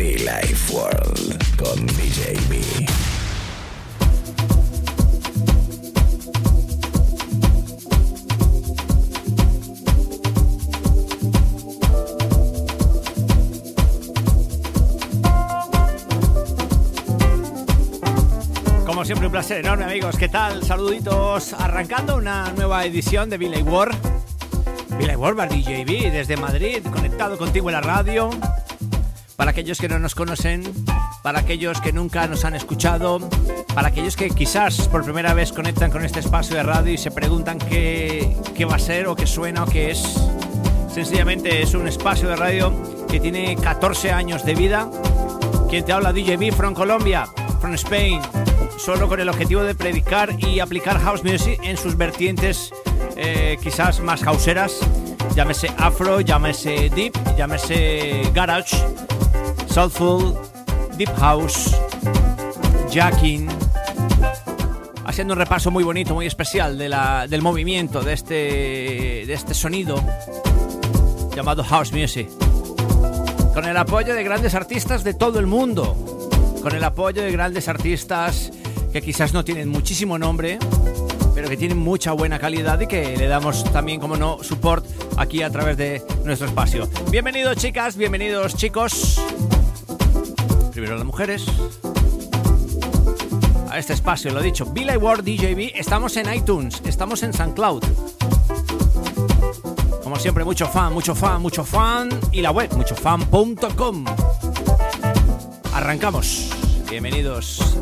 Be Life World con DJ B. Como siempre, un placer enorme, amigos. ¿Qué tal? Saluditos. Arrancando una nueva edición de Billy War. Billy War DJB desde Madrid, conectado contigo en la radio. Para aquellos que no nos conocen, para aquellos que nunca nos han escuchado, para aquellos que quizás por primera vez conectan con este espacio de radio y se preguntan qué, qué va a ser o qué suena o qué es. Sencillamente es un espacio de radio que tiene 14 años de vida. Quien te habla DJB from Colombia, from Spain, solo con el objetivo de predicar y aplicar house music en sus vertientes eh, quizás más houseeras, llámese afro, llámese deep, llámese garage, soulful, deep house, jacking, haciendo un repaso muy bonito, muy especial de la, del movimiento, de este, de este sonido llamado house music, con el apoyo de grandes artistas de todo el mundo, con el apoyo de grandes artistas que quizás no tienen muchísimo nombre, pero que tienen mucha buena calidad y que le damos también, como no, support aquí a través de nuestro espacio. Bienvenidos chicas, bienvenidos chicos. Las mujeres. A este espacio, lo dicho, Billy Ward DJB, estamos en iTunes, estamos en SoundCloud. Como siempre, mucho fan, mucho fan, mucho fan. Y la web, muchofan.com. Arrancamos. Bienvenidos.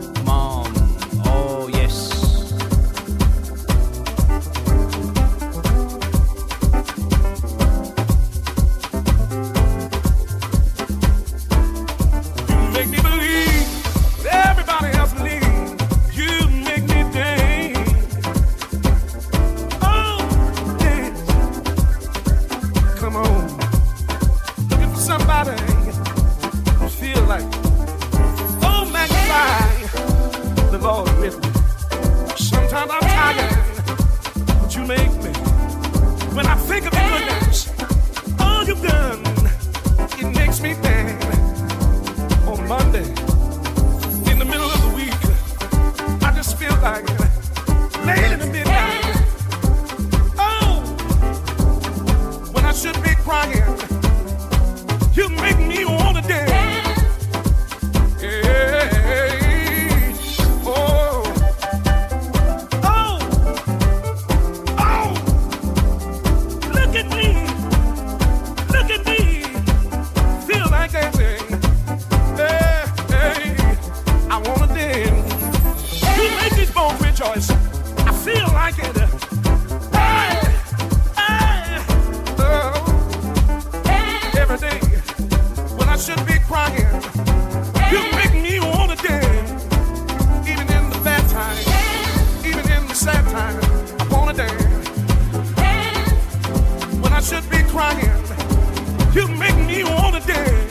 Should be crying, you make me wanna dance. Even in the bad times, even in the sad times, I wanna dance. When I should be crying, you make me wanna dance.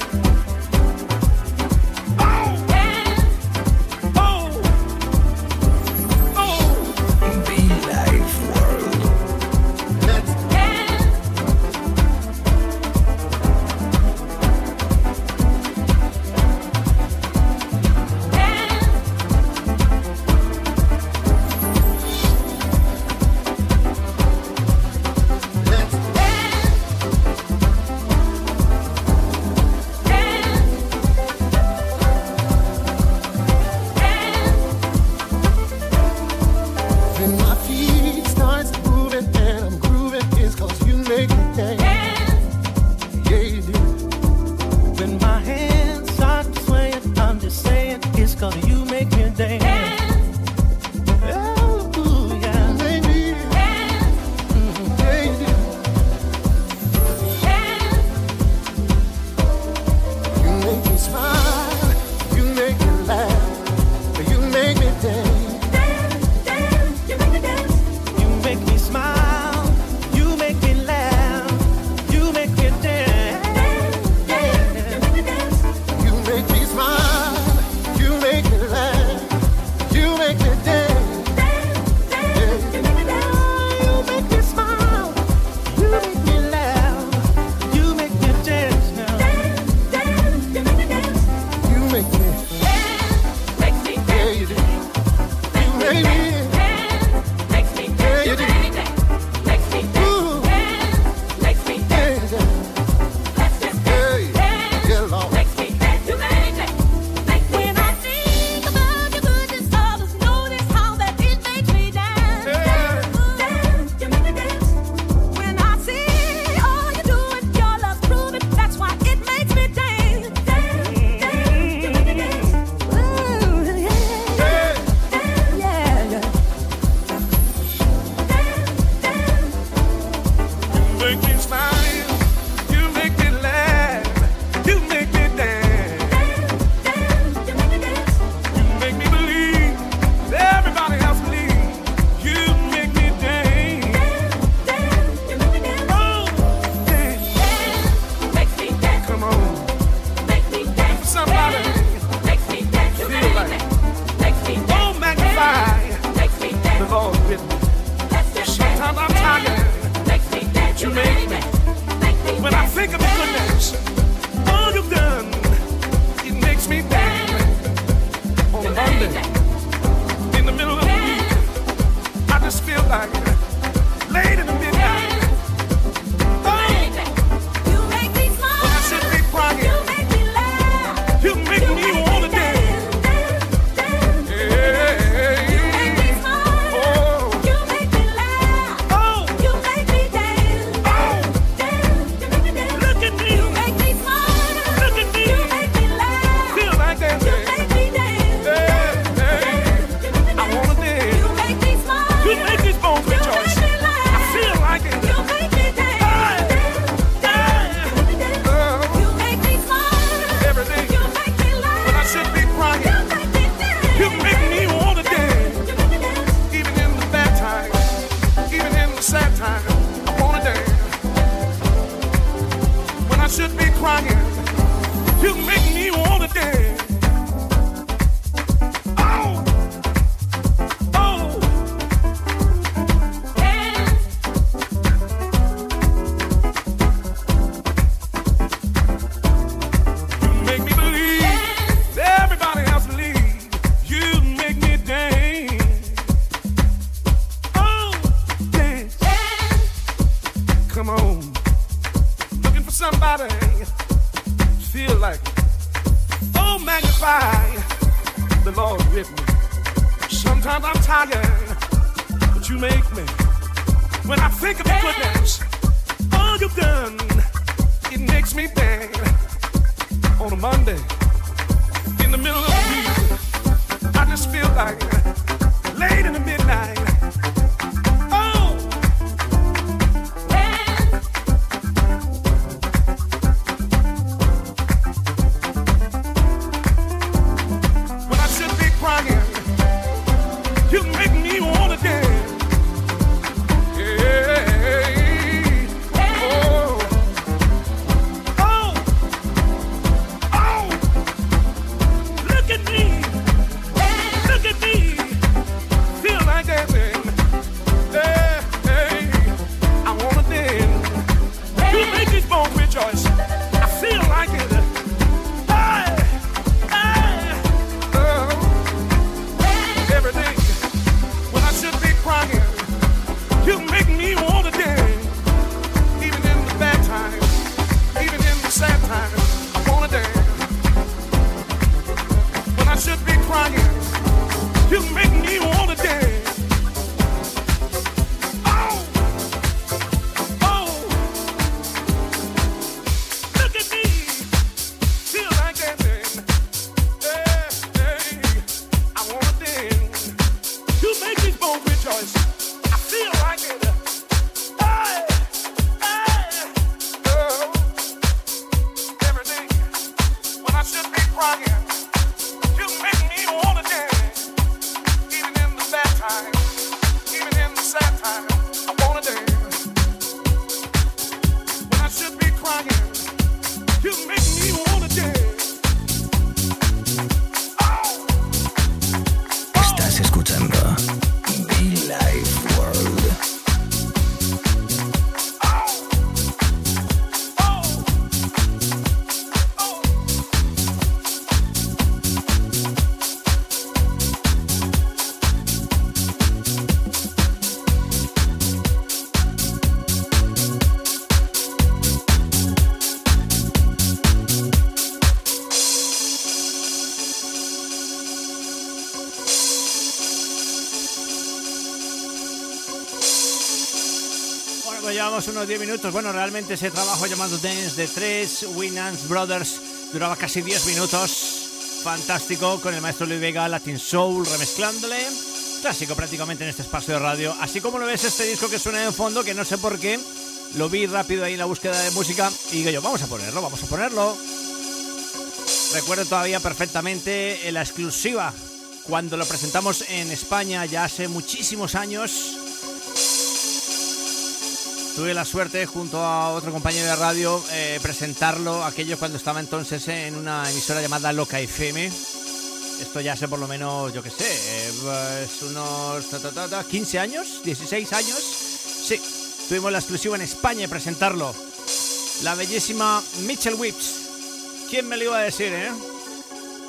Unos 10 minutos. Bueno, realmente ese trabajo llamado Dance de tres Winans Brothers duraba casi 10 minutos. Fantástico, con el maestro Luis Vega, Latin Soul, remezclándole. Clásico prácticamente en este espacio de radio. Así como lo ves, este disco que suena en fondo, que no sé por qué, Lo vi rápido ahí en la búsqueda de música y digo yo, vamos a ponerlo, vamos a ponerlo. Recuerdo todavía perfectamente la exclusiva cuando lo presentamos en España ya hace muchísimos años. Tuve la suerte junto a otro compañero de radio eh, presentarlo, aquello cuando estaba entonces en una emisora llamada Loca FM. Esto ya hace por lo menos, yo qué sé, eh, pues unos 15 años, 16 años. Sí, tuvimos la exclusiva en España presentarlo. La bellísima Mitchell Whips. ¿Quién me lo iba a decir, eh?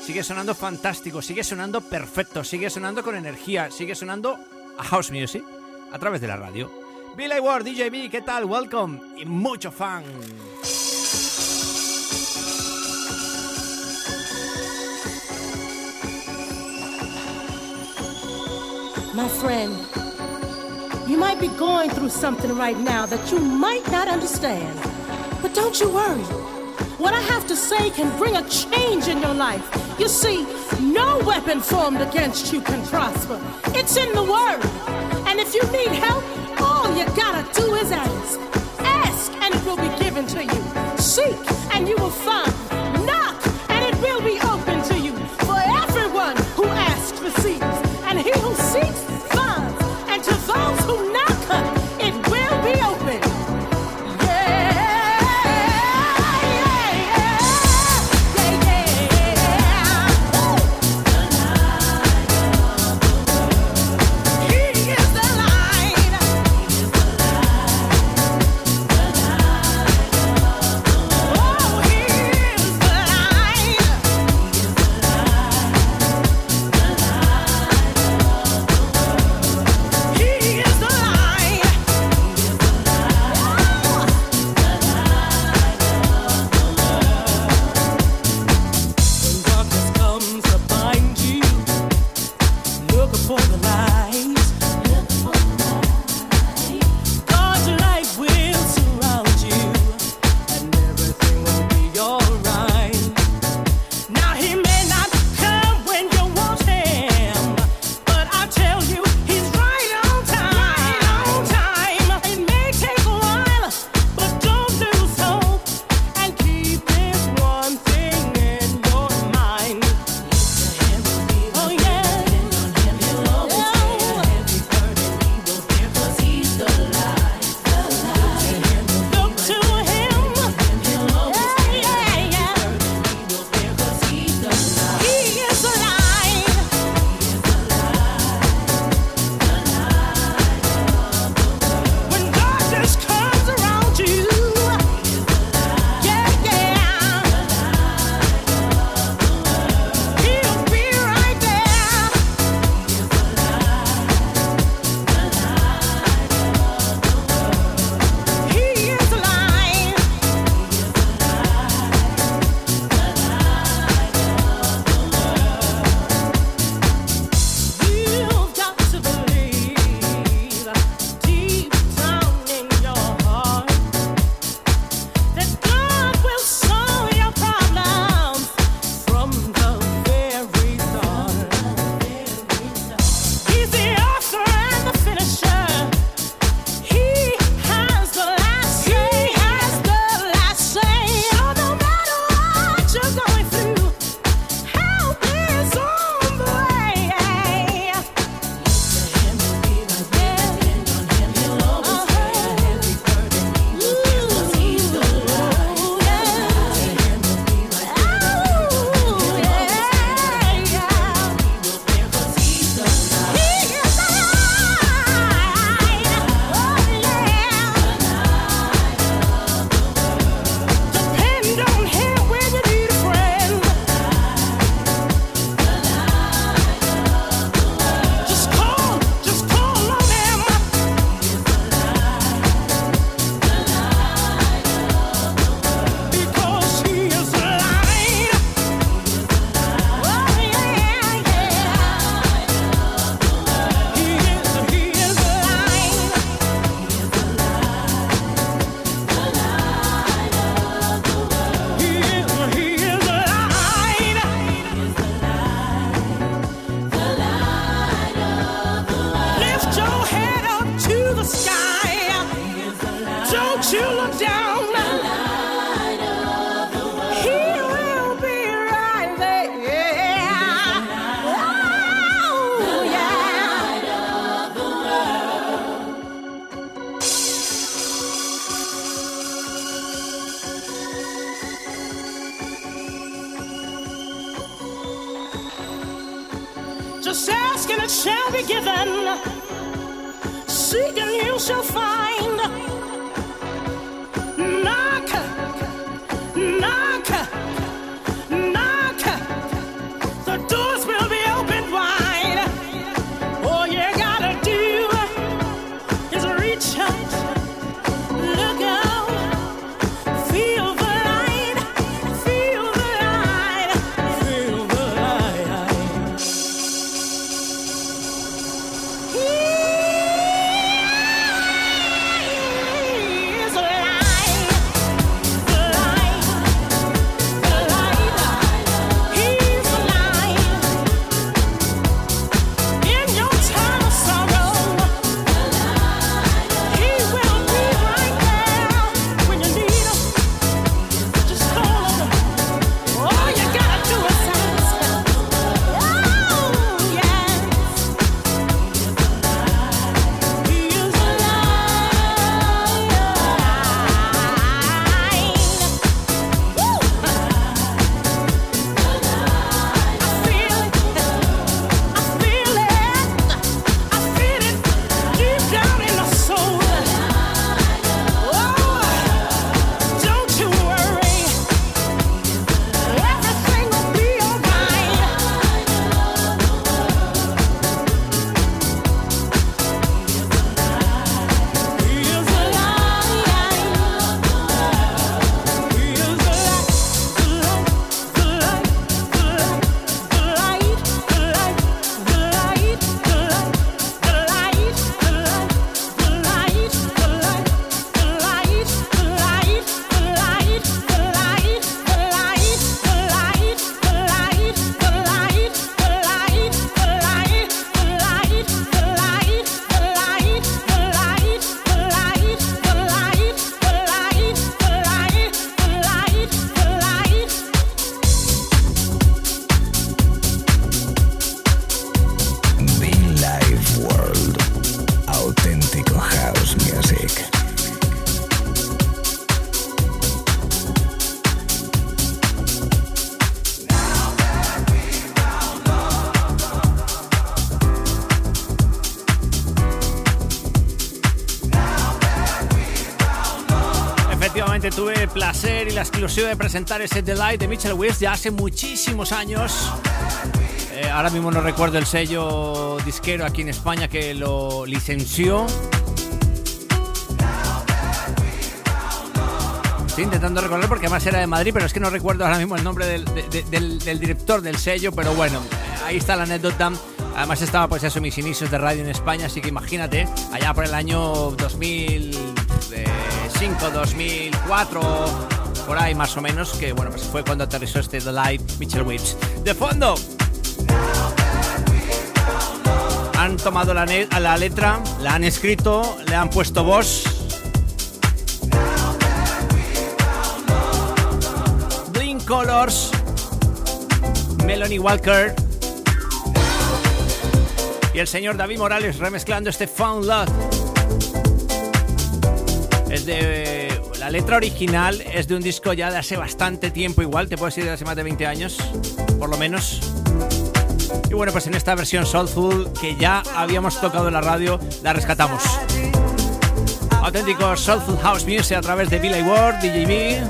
Sigue sonando fantástico, sigue sonando perfecto, sigue sonando con energía, sigue sonando a house music a través de la radio. Billy Ward, DJB, ¿qué tal? Welcome y mucho fan. My friend, you might be going through something right now that you might not understand. But don't you worry. What I have to say can bring a change in your life. You see, no weapon formed against you can prosper. It's in the Word. And if you need help, you gotta do is ask. Ask, and it will be given to you. Seek, and you will find. Knock, and it will be open la exclusiva de presentar ese Delight de Mitchell West ya hace muchísimos años. Eh, ahora mismo no recuerdo el sello disquero aquí en España que lo licenció. Estoy intentando recordar porque además era de Madrid, pero es que no recuerdo ahora mismo el nombre del, director del sello, pero bueno, ahí está la anécdota. Además estaba pues eso mis inicios de radio en España, así que imagínate, allá por el año 2000 2005, 2004, por ahí más o menos, que bueno, pues fue cuando aterrizó este The Live Mitchell Witch. De fondo, han tomado la, letra, la han escrito, le han puesto voz. Blink Colors, Melanie Walker y el señor David Morales remezclando este Found Love. Es de. La letra original es de un disco ya de hace bastante tiempo, igual, te puedo decir de hace más de 20 años, por lo menos. Y bueno, pues en esta versión Soulful que ya habíamos tocado en la radio, la rescatamos. Auténtico Soulful House Music a través de Billy Ward, DJB.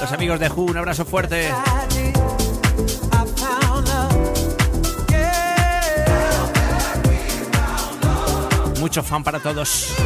Los amigos de Who, un abrazo fuerte. Mucho fan para todos.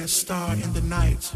That star in the night.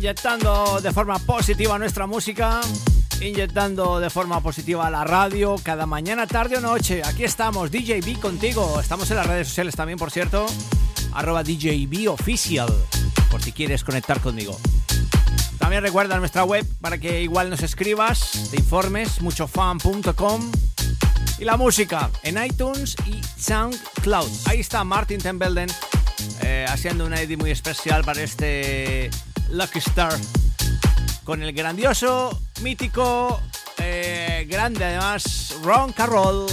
Inyectando de forma positiva nuestra música, inyectando de forma positiva la radio cada mañana, tarde o noche. Aquí estamos, DJB contigo. Estamos en las redes sociales también, por cierto, arroba DJB Official, por si quieres conectar conmigo. También recuerda nuestra web para que igual nos escribas, te informes, muchofan.com y la música en iTunes y SoundCloud. Ahí está Martin Tembelden eh, haciendo una edit muy especial para este Lucky Star con el grandioso, mítico, eh, grande además, Ron Carroll.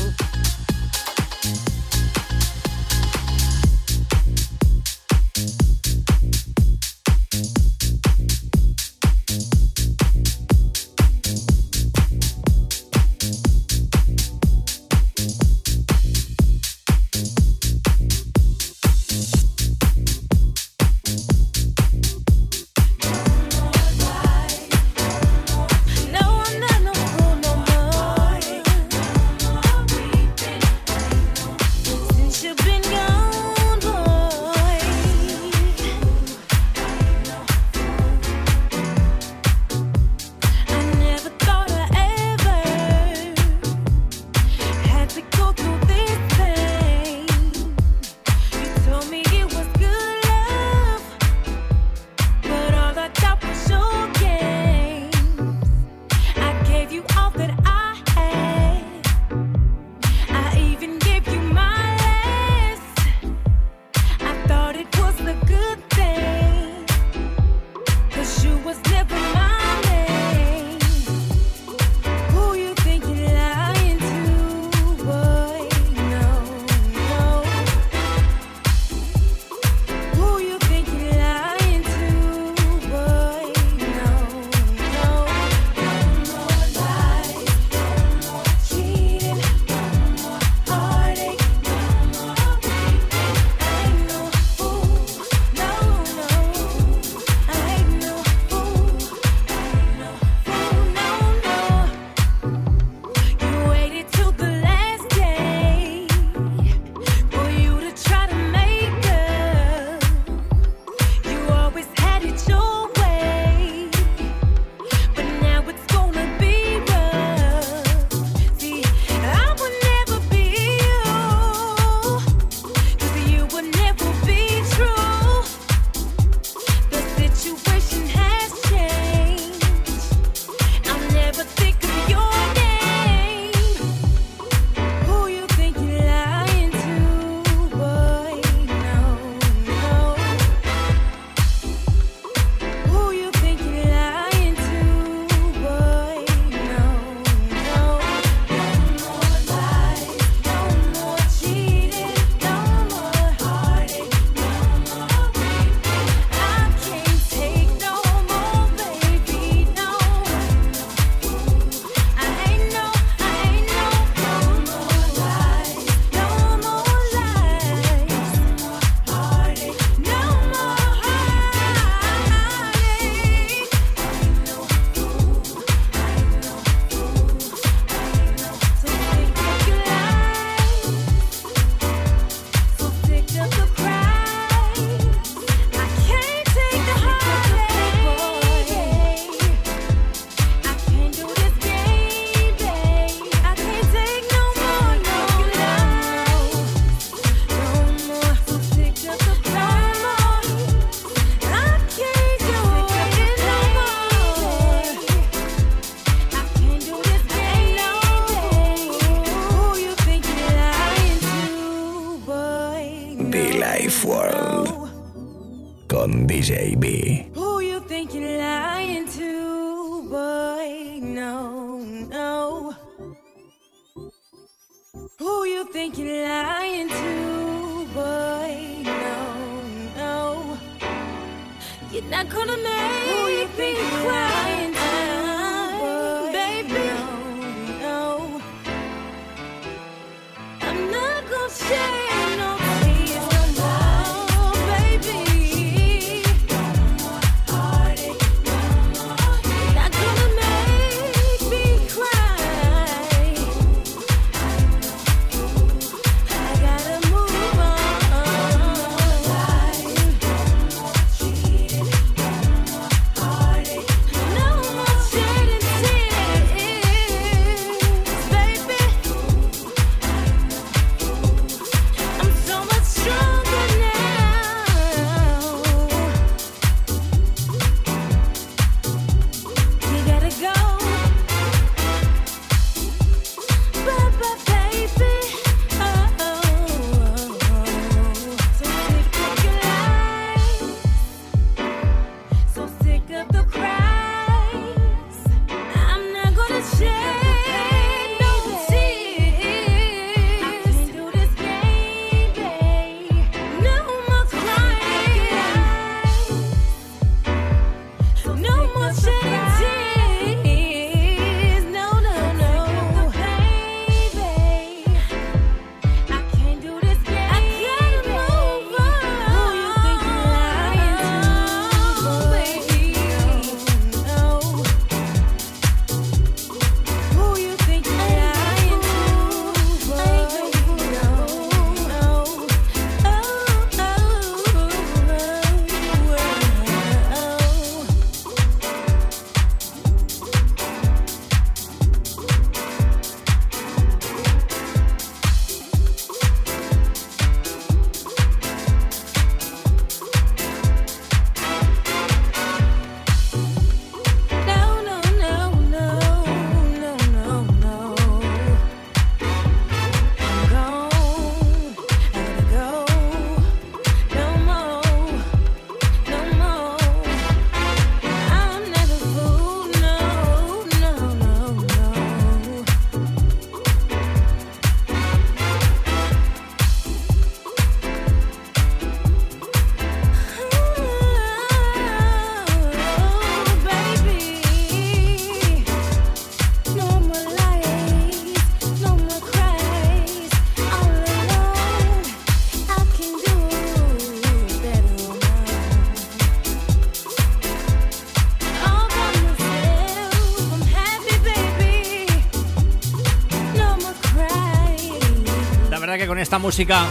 Esta música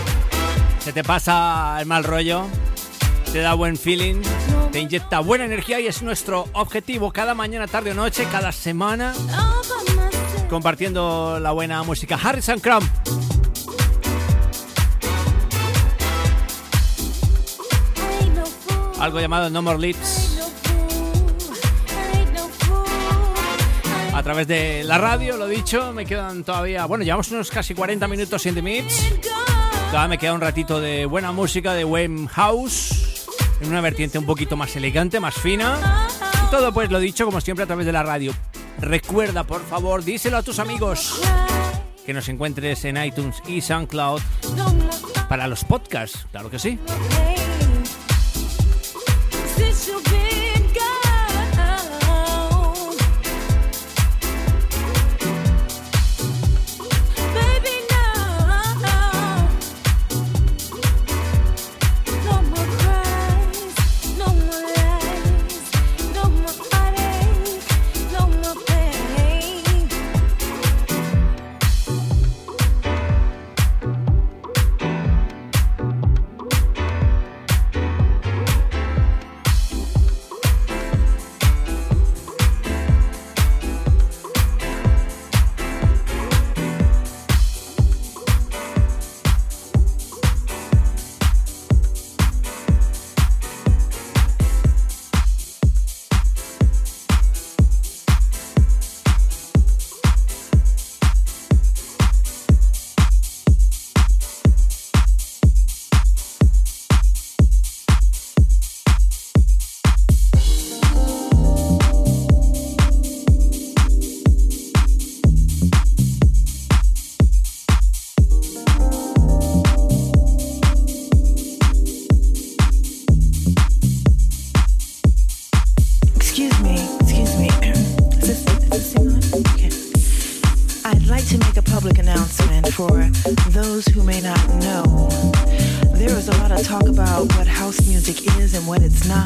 se te pasa el mal rollo, te da buen feeling, te inyecta buena energía y es nuestro objetivo cada mañana, tarde o noche, cada semana, compartiendo la buena música. Harrison Crumb. Algo llamado No More Lips. Través de la radio, lo dicho, me quedan todavía, bueno, llevamos unos casi 40 minutos en The Mix. Todavía me queda un ratito de buena música de Wayne House, en una vertiente un poquito más elegante, más fina. Y todo pues lo dicho, como siempre, a través de la radio. Recuerda, por favor, díselo a tus amigos que nos encuentres en iTunes y SoundCloud para los podcasts, claro que sí. Definition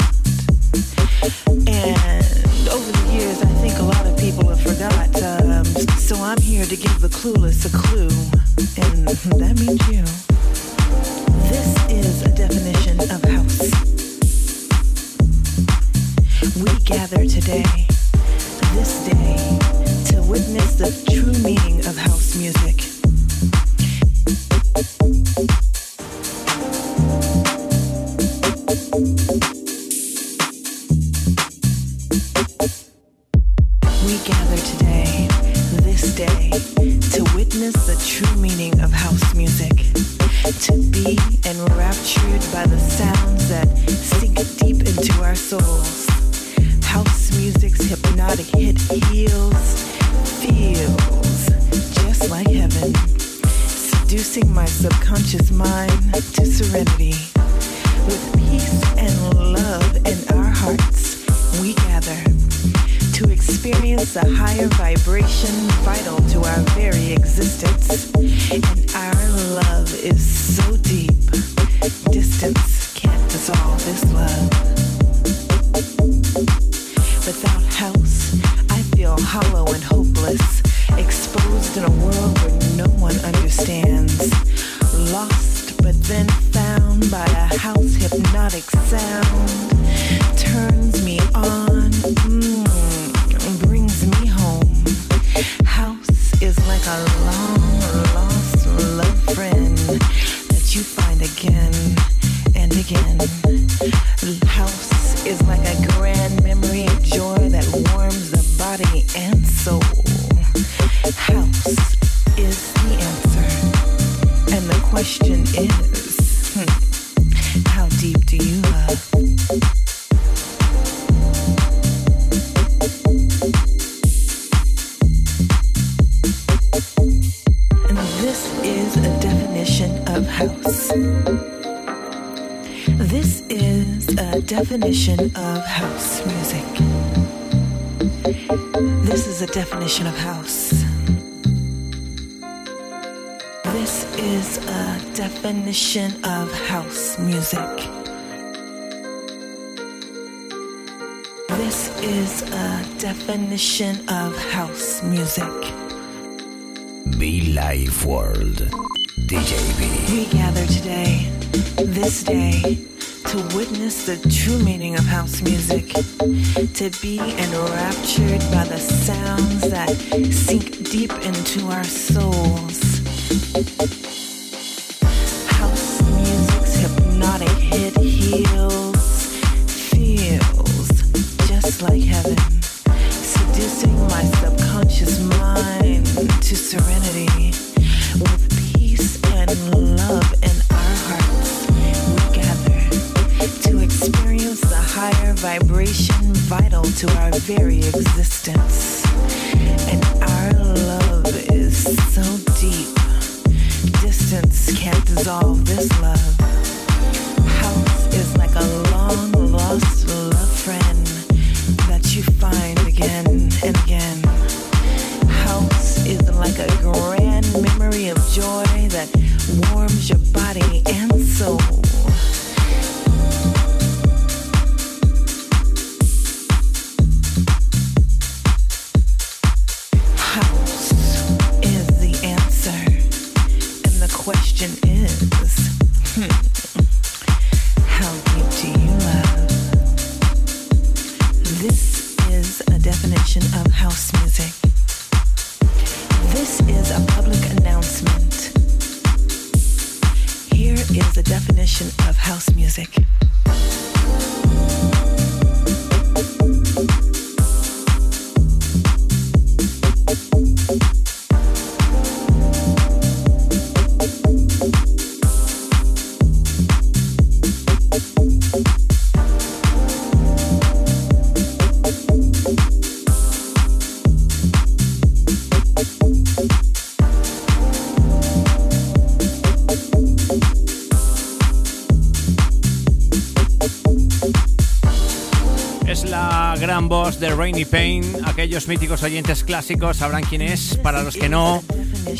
definition of house music. This is a definition of house music. Be Life World. DJB. We gather today, this day, to witness the true meaning of house music, to be enraptured by the sounds that sink deep into our souls. Can't dissolve this love. Rainy Payne. Aquellos míticos oyentes clásicos sabrán quién es. Para los que no,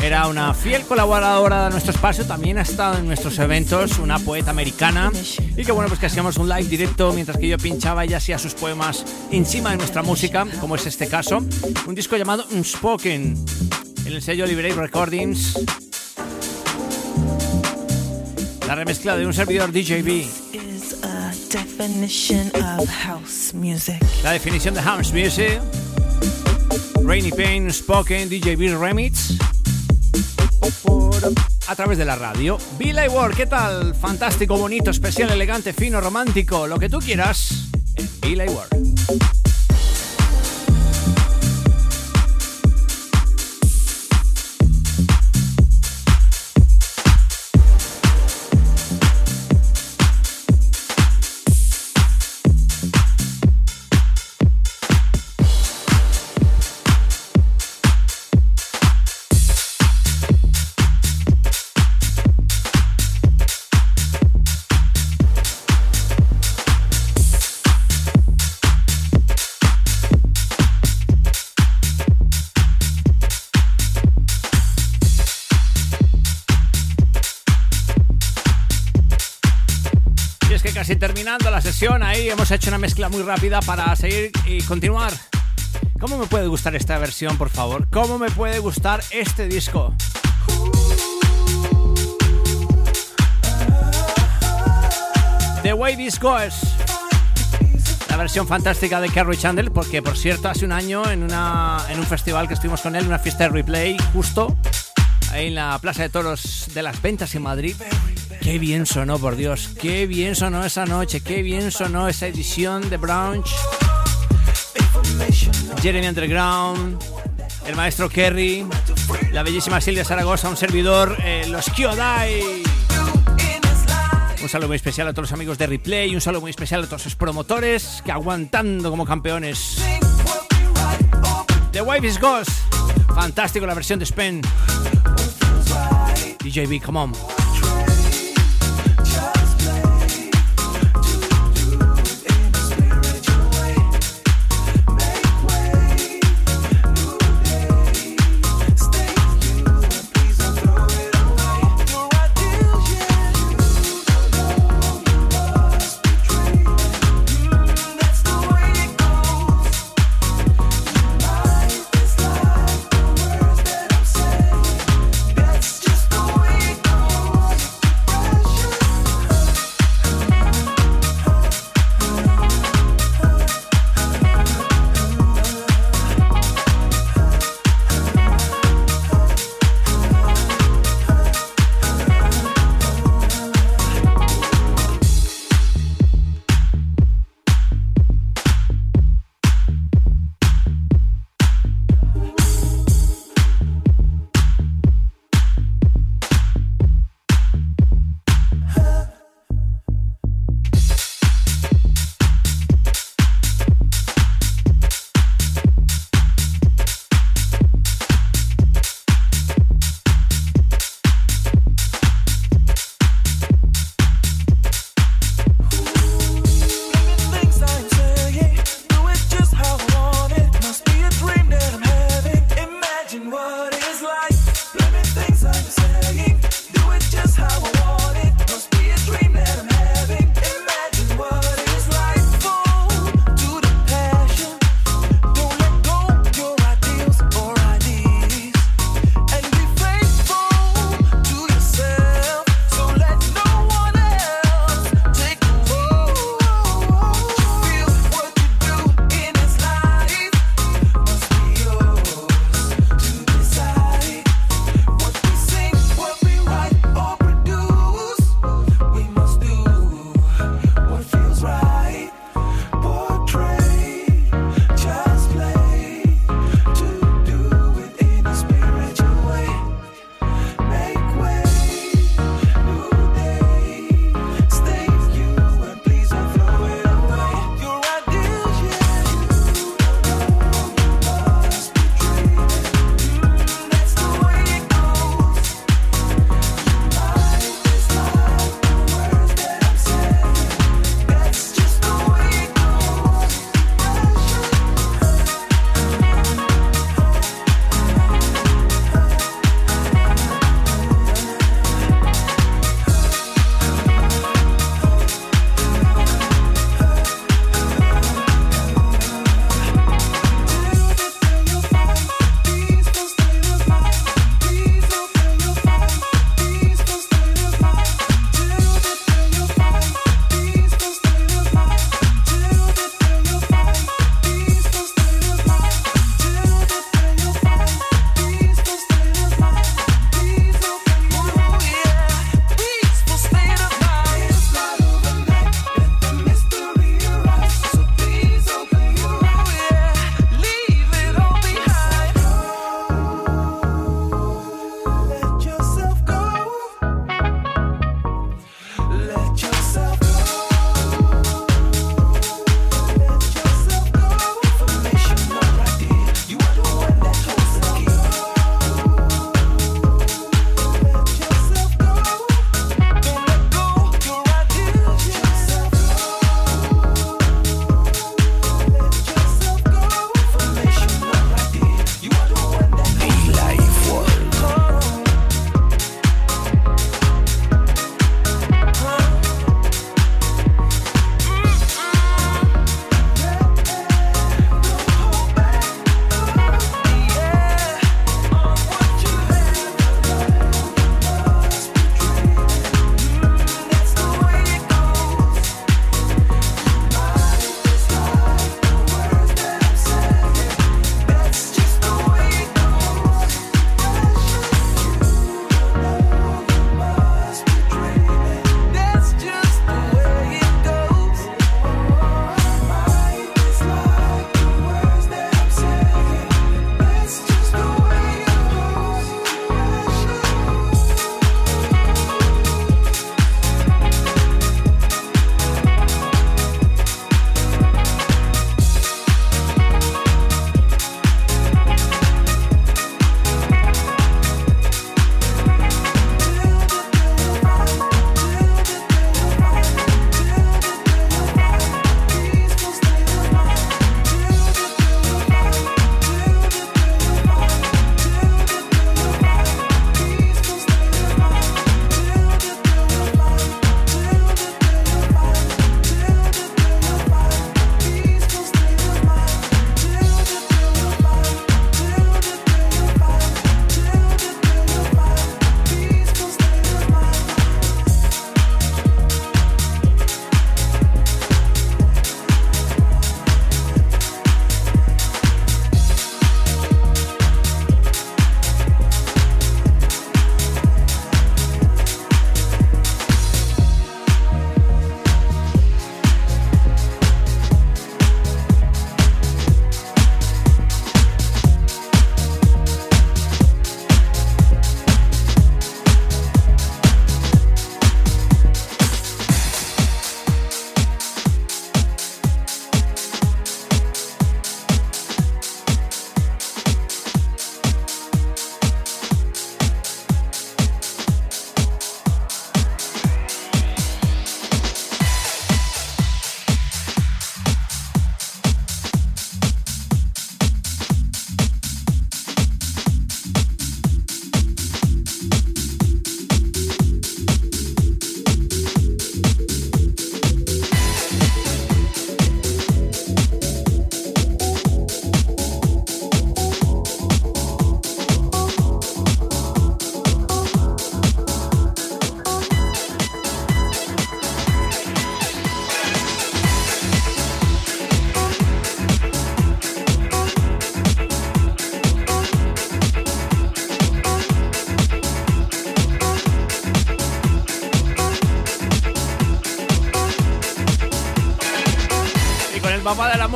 era una fiel colaboradora de nuestro espacio. También ha estado en nuestros eventos, una poeta americana. Y que bueno, pues que hacíamos un live directo mientras que yo pinchaba y hacía sus poemas encima de nuestra música, como es este caso. Un disco llamado Unspoken, en el sello Liberate Recordings. La remezcla de un servidor DJB. Definition of music. La definición de house music. Rainy Payne, Spoken, DJB Remix. A través de la radio. Billy Ward, ¿qué tal? Fantástico, bonito, especial, elegante, fino, romántico, lo que tú quieras. En Billy Ward. Ahí hemos hecho una mezcla muy rápida para seguir y continuar. ¿Cómo me puede gustar esta versión, por favor? ¿Cómo me puede gustar este disco? The Way This Goes. La versión fantástica de Carrie Chandler, porque por cierto, hace un año en, una, en un festival que estuvimos con él, una fiesta de replay, justo ahí en la Plaza de Toros de las Ventas en Madrid. Qué bien sonó, por Dios. Qué bien sonó esa noche. Qué bien sonó esa edición de Brunch. Jeremy Underground, el maestro Kerry, la bellísima Silvia Zaragoza, un servidor, eh, los Kyodai. Un saludo muy especial a todos los amigos de Replay, un saludo muy especial a todos los promotores que aguantando como campeones. The Wave is Ghost. Fantástico la versión de Spen. DJB, come on.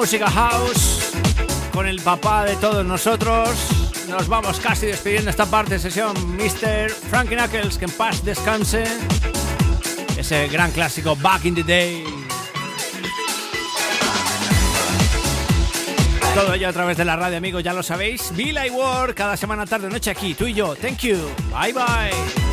Música house, con el papá de todos nosotros. Nos vamos casi despidiendo esta parte de sesión, Mr. Frankie Knuckles, que en paz descanse. Ese gran clásico Back in the Day. Todo ello a través de la radio, amigos, ya lo sabéis. Bill I Work, cada semana, tarde, noche aquí, tú y yo. Thank you. Bye bye.